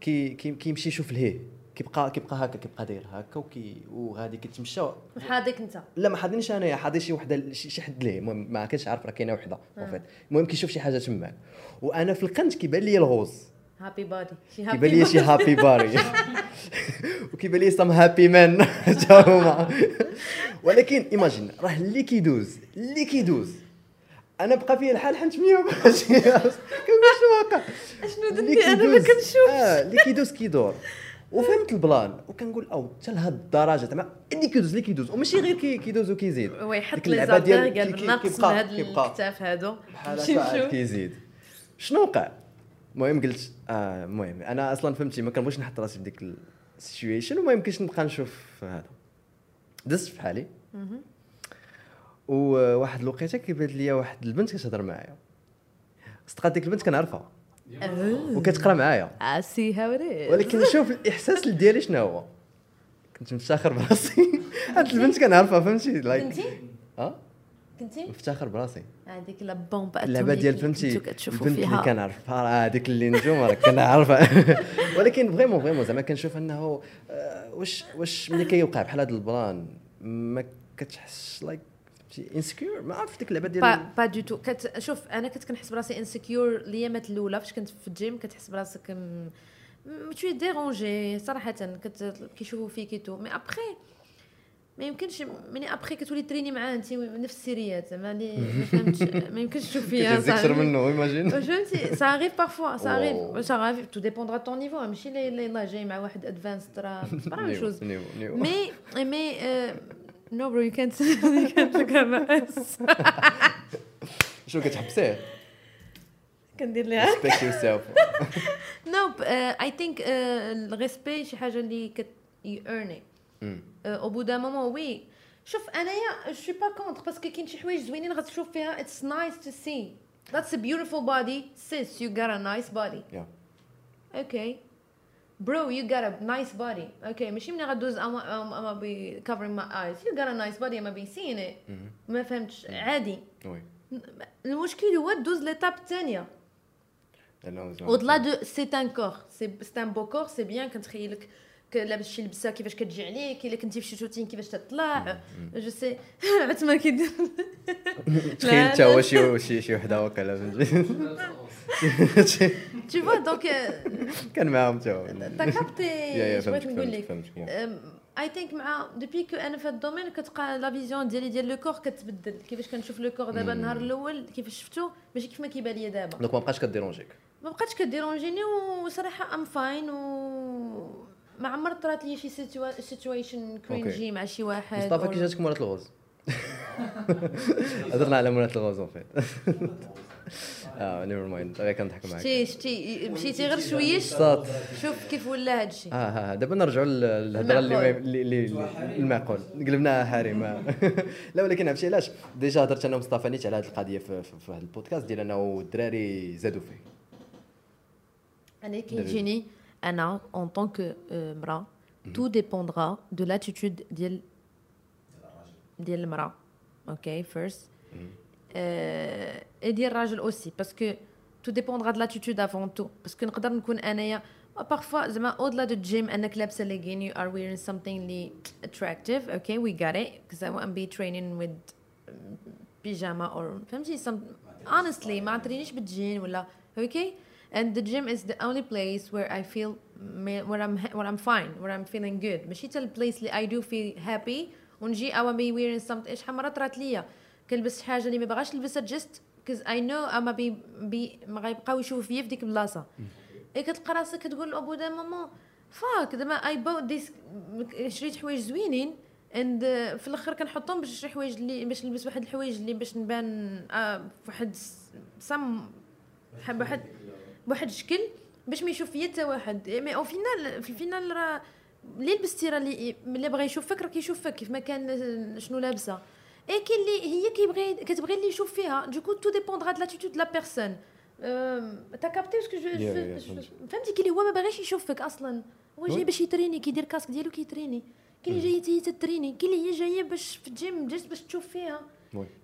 كي كيمشي يشوف لهيه كيبقى كيبقى هكا كيبقى داير هكا وكي وغادي كيتمشى. حاضيك انت. لا ما حاضينيش أنايا حاضي شي وحدة شي حد ليه المهم ما كنتش عارف راه كاينة وحدة آه. المهم كيشوف شي حاجة تماك. وأنا في القنت كيبان لي الغوص. هابي بادي كيبان لي شي هابي باري <laughs> وكيبان لي سام هابي مان حتى هما ولكن ايماجين راه اللي كيدوز اللي كيدوز أنا بقى فيا الحال حنت ميوب كنقول شنو واقع؟ شنو درتي أنا ما كنشوفش؟ آه اللي كيدوز كيدور وفهمت البلان. وكنقول أو حتى لهاد الدرجة زعما اللي كيدوز اللي كيدوز وماشي غير كي كيدوز وكيزيد ويحط لي زابير قال من هاد الكتاف هادو. بحال كيزيد شنو وقع؟ المهم قلت آه المهم. أنا أصلا فهمتي ما كنبغيش نحط راسي في ديك ال situation وما يمكنش نبقى نشوف هذا دزت في حالي. وواحد الوقيته كيبان لي واحد البنت كتهضر معايا. صدقات ديك البنت كنعرفها. وكتقرا معايا. I see how ولكن شوف الإحساس ديالي شنو هو. كنت مفتخر براسي. <laughs> هاد البنت كنعرفها فهمتي؟ like كنتي؟ آه؟ كنتي؟ مفتخر براسي. هذيك la bombe اللعبة ديال فهمتي البنت اللي كنعرفها. هذيك اللي نجوم راه كنعرفها. <laughs> ولكن vraiment vraiment زعما كنشوف انه واش واش ملي كيوقع بحال هذا البلان ما كتحس like انسكيور ما عرفت ديك اللعبة ديال با دو تو كت شوف أنا كنت كنحس براسي انسكيور الأيامات الأولى فاش كنت في الجيم كتحس براسك تو ديرونجي صراحة كت كيشوفوا فيك تو مي ابخي ما يمكنش ملي ابخي كتولي تريني معاه انت نفس السيريات زعما ما <laughs> فهمتش. ما يمكنش تشوف فيها أكثر منه ايماجين <laughs> فهمتي؟ سا اريف بارفوا سا اريف سا اريف تو ديبوندرا طون نيفو ماشي لا جاي مع واحد ادفانس راه با شوز مي مي No bro, you can't <laughs> you can't look at my ass. شو كتحبسيه؟ كندير ليها respect yourself نو اي ثينك الريسبي شي حاجة اللي كت يو ايرني أو بو دا مومون وي شوف انايا جو با كونتر باسكو كاين شي حوايج زوينين غتشوف فيها اتس نايس تو سي That's a beautiful body. Sis, you got a nice body. Yeah. Okay. Bro you got a nice body. Okay ماشي ملي غدوز اما اما بي covering my eyes. You got a nice body أما بي seeing it. ما فهمتش. عادي. المشكل هو دوز ليتاب الثانية لا، زعما- au-delà de c'est un corps. C'est c'est un beau corps c'est bien كنتخيلك لابس شي لبسه كيفاش كتجي عليك الا كنتي في شي شوتين كيفاش تطلع جو سي عتما كيدير تخيل حتى هو شي شي وحده هكا لا فهمتي <laughs> tu vois donc كان معاهم حتى هو تا كابتي يا يا اش بغيت فهمتك نقول فهمتك لك اي ثينك مع دوبي كو أنا في هذا الدومين كتبقى لا فيزيون ديالي ديال لو كور كتبدل كيفاش كنشوف لو كور دابا النهار الأول كيفاش شفتو ماشي كيف ما كيبان ليا دابا دونك ما بقاش كديرونجيك ما بقاتش كديرونجيني وصراحه ام فاين و ما عمر طرات لي شي سيتويشن كرينجي مع شي واحد مصطفى كي جاتك مرات الغوز هضرنا على مرات الغوز en fait آه never mind غير كنضحك معاك شتي شتي مشيتي غير شويش صاد. شوف كيف ولا هادشي. آه ها ها دابا نرجعوا للهضرة اللي اللي اللي- المعقول. قلبناها حريم آه. <laughs> لا ولكن عرفتي علاش؟ déjà هضرت أنا ومصطفى نيت على هذه القضية في, في, في هذا البودكاست ديال انه الدراري زادوا فيه. أنا كيجيني أنا en tant que مرا tout dépendra de l'attitude ديال ديال المراه أوكي فيرست اي ديال الراجل اوسي باسكو تو ديبوندرا دو لاتيتود افون تو باسكو نقدر نكون انايا بارفوا زعما اودلا دو جيم انك لابسه ليغين يو ار ويرين something اللي attractive أوكي وي got it because I want to be training with بيجاما اور فهمتي some honestly ما ترينيش بالجين ولا أوكي and the gym is the only place where I feel ma- where I'm where I'm fine where I'm feeling good. ماشي حتى البليس اللي I do feel happy. ونجي I be wearing something شحال مرة طرات ليا كنلبس حاجة اللي ما باغاش نلبسها just because I know أما بي بي ما غيبقاو يشوفوا فيا في ديك البلاصة اي كتلقى راسك كتقول ابو دا ماما فاك دابا I bought this شريت حوايج زوينين and في الآخر كنحطهم باش شي حوايج اللي باش نلبس واحد الحوايج اللي باش نبان آه فواحد سم بحال واحد بواحد الشكل باش ما يشوف فيا حتى واحد. mais au final في الفينال راه اللي لبستي راه اللي اللي بغى يشوفك راه كيشوفك كيف ما كان شنو لابسة. اي كاين اللي هي كيبغي كتبغي اللي يشوف فيها donc tout dépendra de l'attitude la personne t'as capté ce que je Yeah, yeah, yeah, فهمت. فهمتي كاين اللي هو ما باغيش يشوفك أصلا هو جاي. باش يتريني كيدير casque ديالو كيتريني كاين اللي جاي تتريني كاين اللي هي جاية باش في الجيم جات باش تشوف فيها.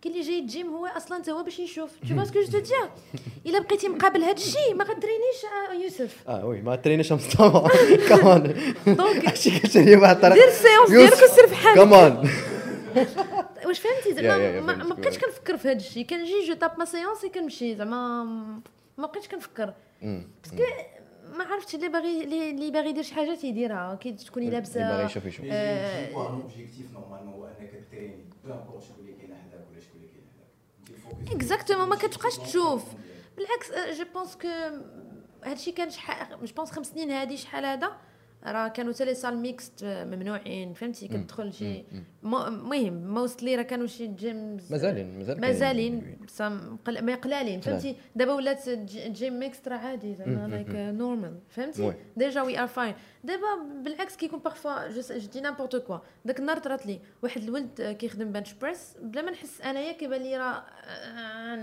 كاين اللي جاي الجيم هو أصلا تا هو باش يشوف tu vois ce que je veux dire الا بقيتي مقابل هذا الشيء ما غترينيش آه، يوسف آه oui ما ترينيش مصطفى كمان donc قلت لي واحد الطريقة دير ال séance ديالك وسير بحالك كمان واش فهمتي؟ زعما ما بقيتش. كنفكر في هذا الشيء كنجي je tape ma séance كنمشي. زعما ما بقيتش كنفكر. parce que ما عرفتش اللي باغي اللي اللي باغي يدير شي حاجة تيديرها. كي تكوني اللي لابسه باغي يشوف يشوف. l'objectif normalement هو انك تريني peu importe شكون اللي كاين حداك ولا شكون اللي كاين حداك exactement ما كتبقاش تشوف بالعكس je pense que هادشي كان شحال je pense خمس سنين هادي شحال هذا. راه كانوا حتى les salles mixtes ممنوعين فهمتي؟ كتدخل شي المهم mostly راه كانوا شي gyms مازالين مازال. مازالين. ما قلالين فهمتي؟ دابا ولات جيم ميكس راه عادي زعما like normal فهمتي. déjà we are fine دابا بالعكس كيكون parfois je dis n'importe quoi داك النهار طرات لي واحد الولد آه، كيخدم بنش بريس بلا ما نحس أنايا كيبان لي راه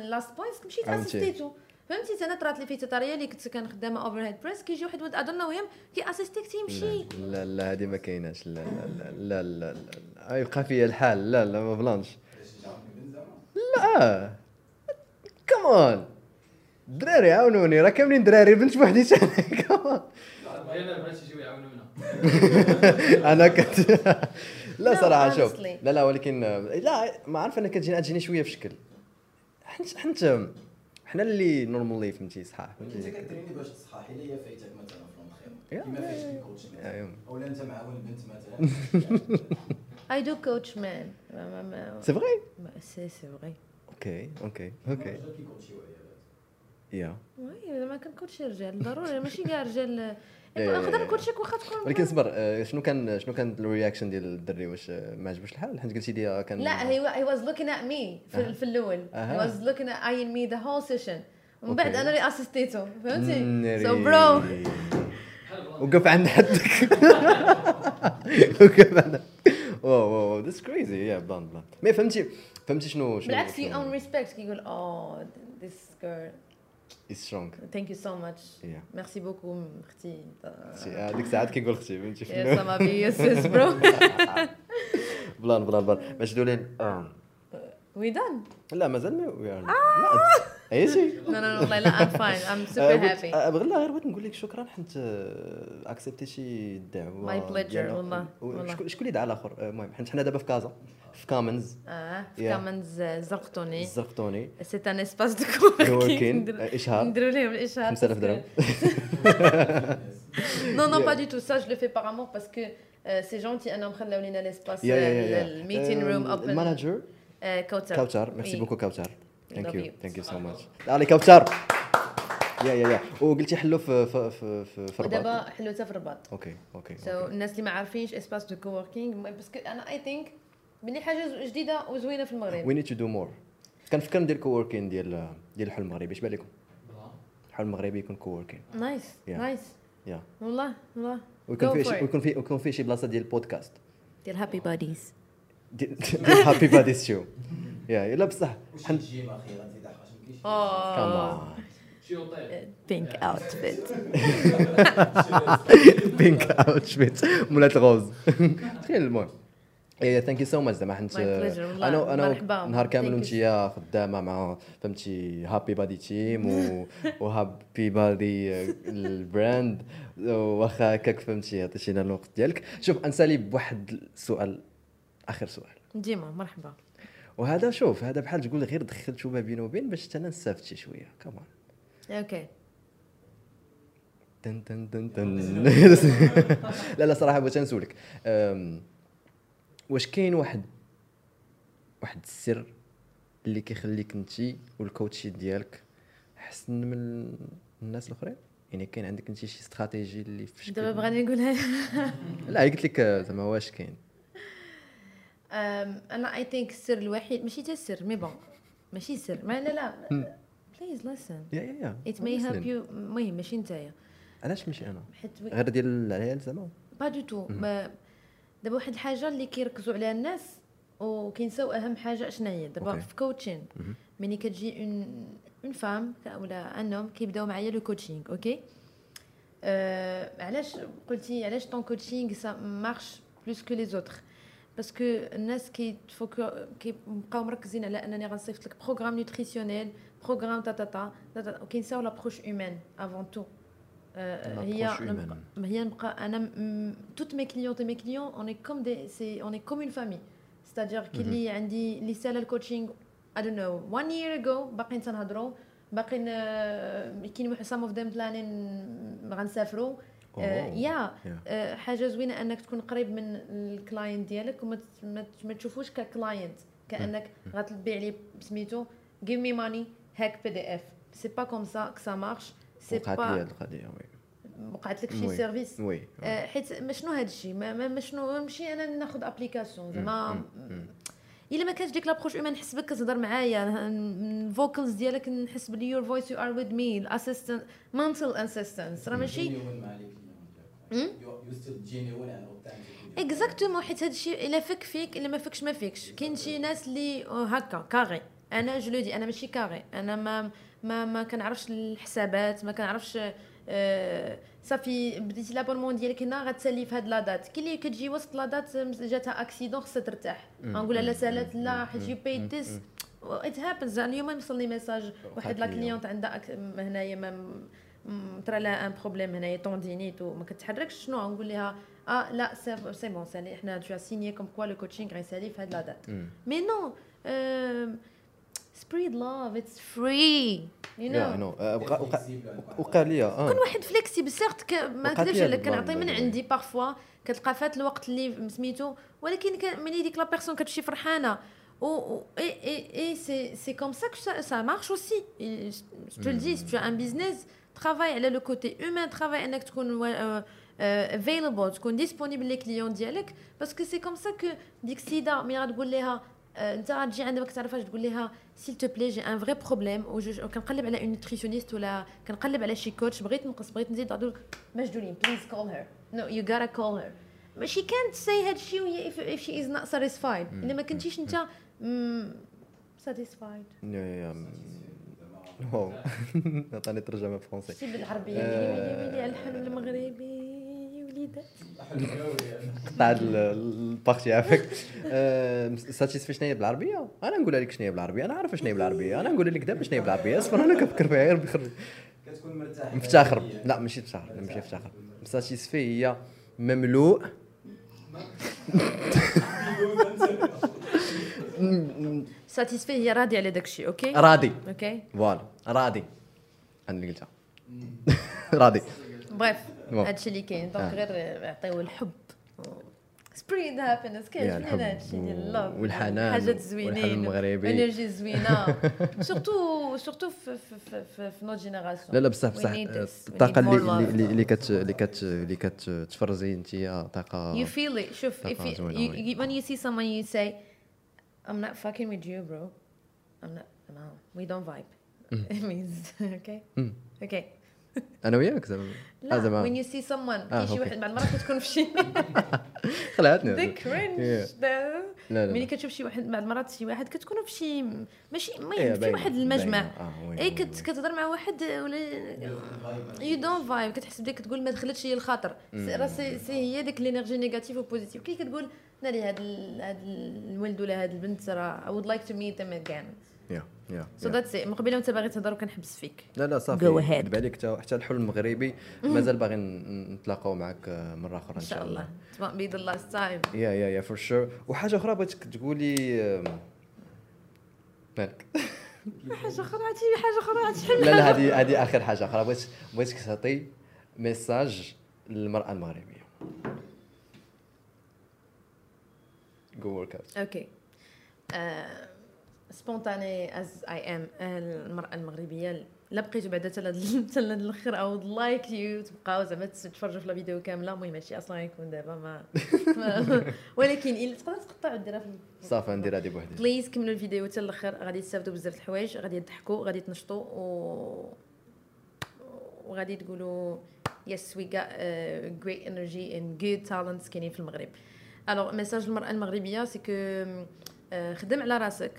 لاست بوينت مشيت عاونتيه. اسيستيتو فهمتي؟ أنا طرات لي في تطاريه اللي كنت كان خدامة اوفر هيد بريس كيجي واحد ولد ادون ويم كي اسيستيك تيمشي لا لا هذه ما كايناش. لا لا لا لا لا لا. يبقى فيا الحال. لا لا ما بلانش. لا. كمان دراري عاونوني. راه كاملين دراري. بنت بوحدي <laughs> كمان <laughs> أنا كنت لا صراحة شوف. لا لا ولكن لا ما عارف أنا كتجيني تجيني شوية في شكل حنت حنت حنا اللي نورمالي فهمتي صحاح انت فهمتي كتريني باش تصحى إلا هي فايتك مثلا في يا- لونترينمون كيما فايتك الكوتش يا- مثلا يا. أولا أنت مع البنت مثلا. اي دو كوتش مان سي فغي سي سي فري أوكي أوكي أوكي يا oui ما كنcoachي رجال ضروري ماشي كاع رجال نقدر. نcoachيك واخا تكون ولكن صبر آه، شنو كان شنو كان ال reaction ديال الدري؟ واش آه، ما عجبوش الحال؟ حيت قلتي لي كان لا he he was looking at me. في, الأول was looking at اين me the whole session ومن بعد. أنا اللي assistيتو فهمتي. so bro <laughs> وقف عند حدك <laughs> وقف عند wow wow that's crazy yeah بلان بلان مي فهمتي فهمتي شنو شنو بالعكس يو اون ريسبكت كيقول oh this girl is strong. thank you so much Yeah. merci beaucoup أختي هذيك الساعات كيقول أختي فهمتي سما بي bro بلان بلان بلان مجدولين آه. we done لا مازال ما we are- لا أي شيء. no no والله لا I'm fine I'm آه، super happy آه، لا غير بغيت نقول لك شكرا. حيت acceptيتي الدعوه My pleasure، ديالنا. والله، و- والله. شكون اللي دعا الآخر؟ آه، المهم حيت حنا دابا في كازا في كامنز آه في. كامنز زرقتوني. الزرقطوني c'est un espace de coworking آه، إشهار. نديرو لهم الاشهار 5000 درهم. <laughs> Non, non, Yeah. pas du tout. Ça, je le fais par amour parce que euh, c'est gentil. أنا مخلى ولينا l'espace yeah yeah yeah ال- ال meeting room open. ال manager آه، كوثر كوثر merci. beaucoup كوثر thank you you. thank you so much علي كوثر yeah yeah yeah وقلتي حلو في في في في, الرباط ودابا حلوتها في الرباط. okay okay so so, الناس اللي ما عارفينش espace de coworking parce que أنا I think بلي حاجة جديدة وزوينة في المغرب. وي نيد تو دو مور كنفكر ندير coworking ديال ديال الحلم المغربي. اش بالكم الحلم المغربي يكون coworking nice Yeah. نايس يا والله والله. ويكون Go فيه. ويكون فيه ويكون فيه شي بلاصة ديال البودكاست. ديال هابي باديز هابي باديز شو يا لا بصح. حن آه. pink outfit pink outfit مولات ال rose تخيل المهم. yeah thank you so much زعما حنت. أنا أنا مرحبا. نهار كامل. وانت خدامة مع فهمتي Happy Body team و و Happy Body ال brand واخا هكاك فهمتي عطيتينا الوقت ديالك. شوف أنسالي بواحد السؤال. آخر سؤال. ديما مرحبا. وهذا شوف هذا بحال تقول غير دخلت شو ما بين وبين باش حتى أنا نستافد شي شوية. كمان okay. تن تن تن تن لا لا صراحة بغيت نسولك. واش كاين واحد واحد السر اللي كيخليك انت والكوتشي ديالك احسن من الناس الأخرين؟ يعني كاين عندك انت شي استراتيجي اللي في دابا بغاني نقولها. لا قلت لك آه، زعما واش كاين؟ أنا I think السر الوحيد ماشي حتى السر mais bon ماشي سر ما لا لا please listen yeah yeah yeah it might help. you المهم ماشي نتايا. علاش ماشي أنا؟ حيت غير ديال العيال زعما. pas du tout دابا واحد الحاجة اللي كيركزوا عليها الناس وكينساو أهم حاجة شنو هي دابا. في coaching ملي كتجي une une femme ولا un homme كيبداو معايا le coaching okay؟ آه علاش قلتي علاش ton coaching ça marche plus que les autres parce que الناس كيتفوكو كيبقاو مركزين على أنني غنصيفط لك programme nutritionnel programme تا تا تا تا تا وكينساو l'approche humaine avant tout هي هي نبقى أنا toutes mes clientes mes clients on est comme des c'est on est comme une famille c'est-à-dire que اللي عندي اللي سالا ال coaching I don't know 1 year ago باقيين تنهضروا باقيين آه، كاين some of them planning غنسافروا. yeah yeah. آه، حاجة زوينة أنك تكون قريب من ال client ديالك وما ت- ما تشوفوش ك client كأنك غتبيع لي سميتو give me money هاك PDF c'est pas comme ça que ça marche سي وقعت لي با القضية oui. وقعت لك شي. service oui. آه، حيت شنو هذا الشيء ما, شنو ماشي أنا ناخذ application زعما إلا ما كانش ديك l'approche ما نحس بك كتهضر معايا ال vocals ديالك نحس بلي your voice you are with me ال assistant mental assistant راه ماشي exactement حيت هذا الشيء الا فك فيك الا ما فكش ما فيكش كاين شي ناس اللي هكا carré أنا je dis أنا ماشي carré أنا ما ما ما كنعرفش الحسابات ما كنعرفش صافي بديتي l'abonnement ديالك هنا غتسالي في هاد la date كاين اللي كتجي وسط la date جاتها accident خصها ترتاح غنقول لا سالات لا حيت you buy this it happens اليوم وصلني message واحد لا لي. cliente عندها هنايا طرا لها un problème هنايا tendinite وما كتحركش شنو غنقول لها آه لا c'est c'est bon سالي إحنا tu signes comme quoi le coaching غيسالي في هاد la date mais no spread love it's free you know وقع وقع flexible and وقع لي آه كون واحد flexible سيرت ك... ما لي عليك كنعطي من. عندي parfois كتلقى فات الوقت اللي سميتو ولكن ملي ديك la personne كتمشي فرحانه و و- et et et c'est c'est comme ça que ça marche aussi je te le dis si tu as un business travaille على le côté humain travaille انك تكون available تكون disponible les clients ديالك parce que c'est comme ça que ديك السيده ملي غتقول لها آه، انت غتجي عندها ما كتعرفهاش تقول لها s'il te plaît j'ai un vrai problème وكنقلب على un nutritionniste ولا كنقلب على شي coach بغيت نقص بغيت نزيد غادي مجدولين please call her no you gotta call her ماشي كانت سي هاد الشيء وهي if, if she is not satisfied. الا ما كنتيش انت satisfied yeah- yeah- wow عطاني ترجمه français شتي بالعربيه. ويلي ويلي على الحلم المغربي وليدات. قطع ال partie عافاك satisfait شنو هي بالعربيه أنا نقولها لك شنو هي بالعربيه أنا عارف شنو هي بالعربيه أنا نقول لك دابا شنو هي بالعربيه اصبر أنا كنفكر فيها غير بخرج كتكون مرتاح مفتخر لا ماشي مفتخر ماشي مفتخر satisfait هي مملوء satisfait هي راضي على داكشي okay راضي okay voilà راضي أنا اللي قلتها راضي bref. هادشي اللي كاين donc. غير عطيو الحب spread happiness كاين شنو هادشي ديال ال love والحنان حاجات والحلم زوينين المغربي. energy زوينه surtout surtout في في notre génération لا لا بصح بصح الطاقه اللي اللي اللي كت اللي كت اللي كتفرزي انت طاقه You feel it. شوف, when you see someone, you say, "I'm not fucking with you, bro. I'm not. No, we don't vibe." <laughs> It means <laughs> okay. مم. Okay. أنا وياك زعما آه، لا when you see someone آه، شي. واحد بعد المرات كتكون في شي خلعتني the cringe Yeah. لا لا ملي كتشوف شي واحد بعد المرات شي واحد كتكونوا في شي ماشي إيه، المهم في واحد المجمع. آه، I when- كت كتهضر مع واحد ولا you don't vibe كتحس بديك تقول ما دخلتش لي الخاطر راه c'est هي ديك ال energy négatif و positif كي كتقول ناري هاد ال- هاد الولد ولا هاد البنت راه I would like to meet them again. yeah yeah so yeah. that's it. من قبيلة وانت باغي تهضر وكنحبس فيك. لا لا صافي. Go ahead. دابا عليك حتى الحلم المغربي مازال باغي نتلاقاو معك مرة أخرى إن شاء الله. it won't be the last time. yeah yeah yeah for sure وحاجة أخرى بغيتك تقولي آم، مالك حاجة أخرى هادشي حاجة أخرى لا لا هذه هذه آخر حاجة أخرى. بغيت بغيتك تعطي message للمرأة المغربية. go work out okay spontanée as I am المرأة المغربية. لا بقيتو بعدا حتى <laughs> الأخر. or like you تبقاو زعما تتفرجوا في الفيديو كاملة. المهم هادشي أصلا غيكون دابا ما, <laughs> ولكن الا تقدر تقطع وديرها في صافي ندير هذه بوحدي. please كملوا الفيديو حتى الأخر. غادي تستافدوا بزاف الحوايج. غادي تضحكوا غادي تنشطوا و وغادي تقولوا yes we got energy and good talents كاينين في المغرب. alors message المراه المغربيه c'est que خدم على راسك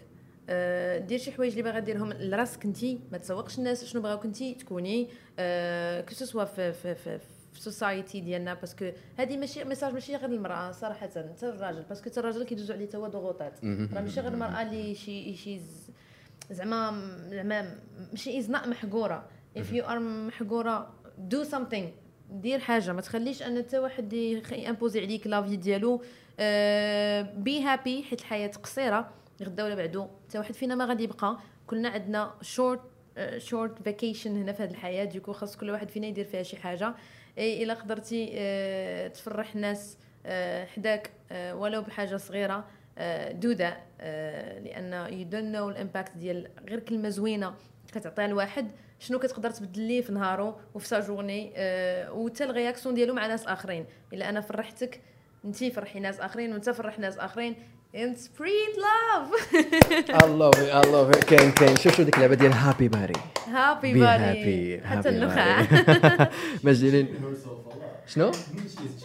دير شي حوايج اللي باغا ديرهم لراسك انت ما تسوقش الناس شنو بغاوك انت تكوني que ce soit في في في في ال society ديالنا parce que هذه ماشي message ماشي غير المراه صراحة حتى الراجل parce que حتى الراجل كيدوزو عليه تا هو ضغوطات راه ماشي غير المراه اللي شي شي زعما زعما ماشي is not محقوره if you are محقوره do something. دير حاجة ما تخليش أن حتى واحد ي imposer عليك la vie ديالو be happy حيت الحياة قصيرة غدا ولا بعدو. حتى واحد فينا ما غادي يبقى. كلنا عندنا short short vacation هنا في هذه الحياة. donc خاص كل واحد فينا يدير فيها شي حاجة. إلا قدرتي آه، تفرح الناس آه، حداك آه، ولو بحاجة صغيرة do that لأن you don't know l'impact ديال غير كلمة زوينة كتعطيها لواحد شنو كتقدر تبدل ليه في نهارو وفي sa journée آه، وحتى ال réaction ديالو مع ناس آخرين. إلا أنا فرحتك أنتي فرحي ناس آخرين وانت فرح ناس آخرين. And spread love. <laughs> الله الله كاين كاين. شوف شوف ديك اللعبة ديال هابي ماري هابي باري حتى النخاع. Allah. <laughs> <laughs> شنو؟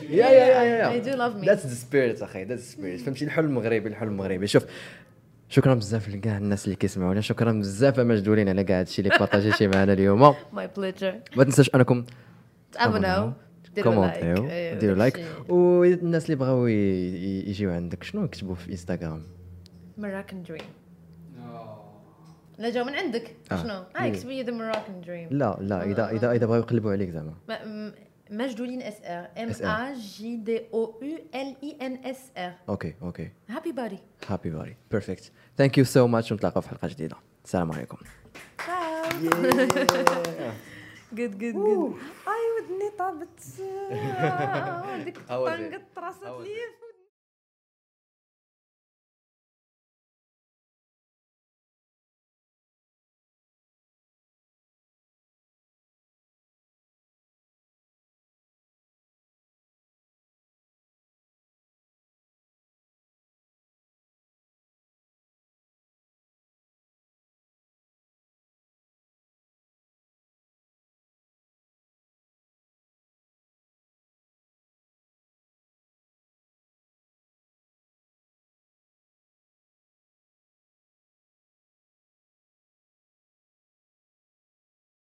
يا يا يا يا I do love me. that's the spirit أخي. that's spirit فهمتي؟ الحلم المغربي الحلم المغربي. شوف شكرا بزاف لكاع الناس اللي كيسمعونا شكرا بزاف مجدولين على كاع هادشي اللي بارطاجيتي معنا اليوم. <laughs> My pleasure. ما تنساش أنكم تابوناو كومونتيو like ديروا like والناس اللي بغاو يجيو عندك شنو يكتبوا في انستغرام Moroccan dream آه. لا جاو من عندك. آه. شنو؟ آه يكتبوا لي the Moroccan dream لا لا إذا إذا إذا بغاو يقلبوا عليك زعما. مجدولين S R M. A J D O U L I N S R OK OK هابي باري هابي باري perfect thank you so much ونتلاقاو في حلقه جديده السلام عليكم جود جود جود اي ودني طابت ديك هو الطنقه زين.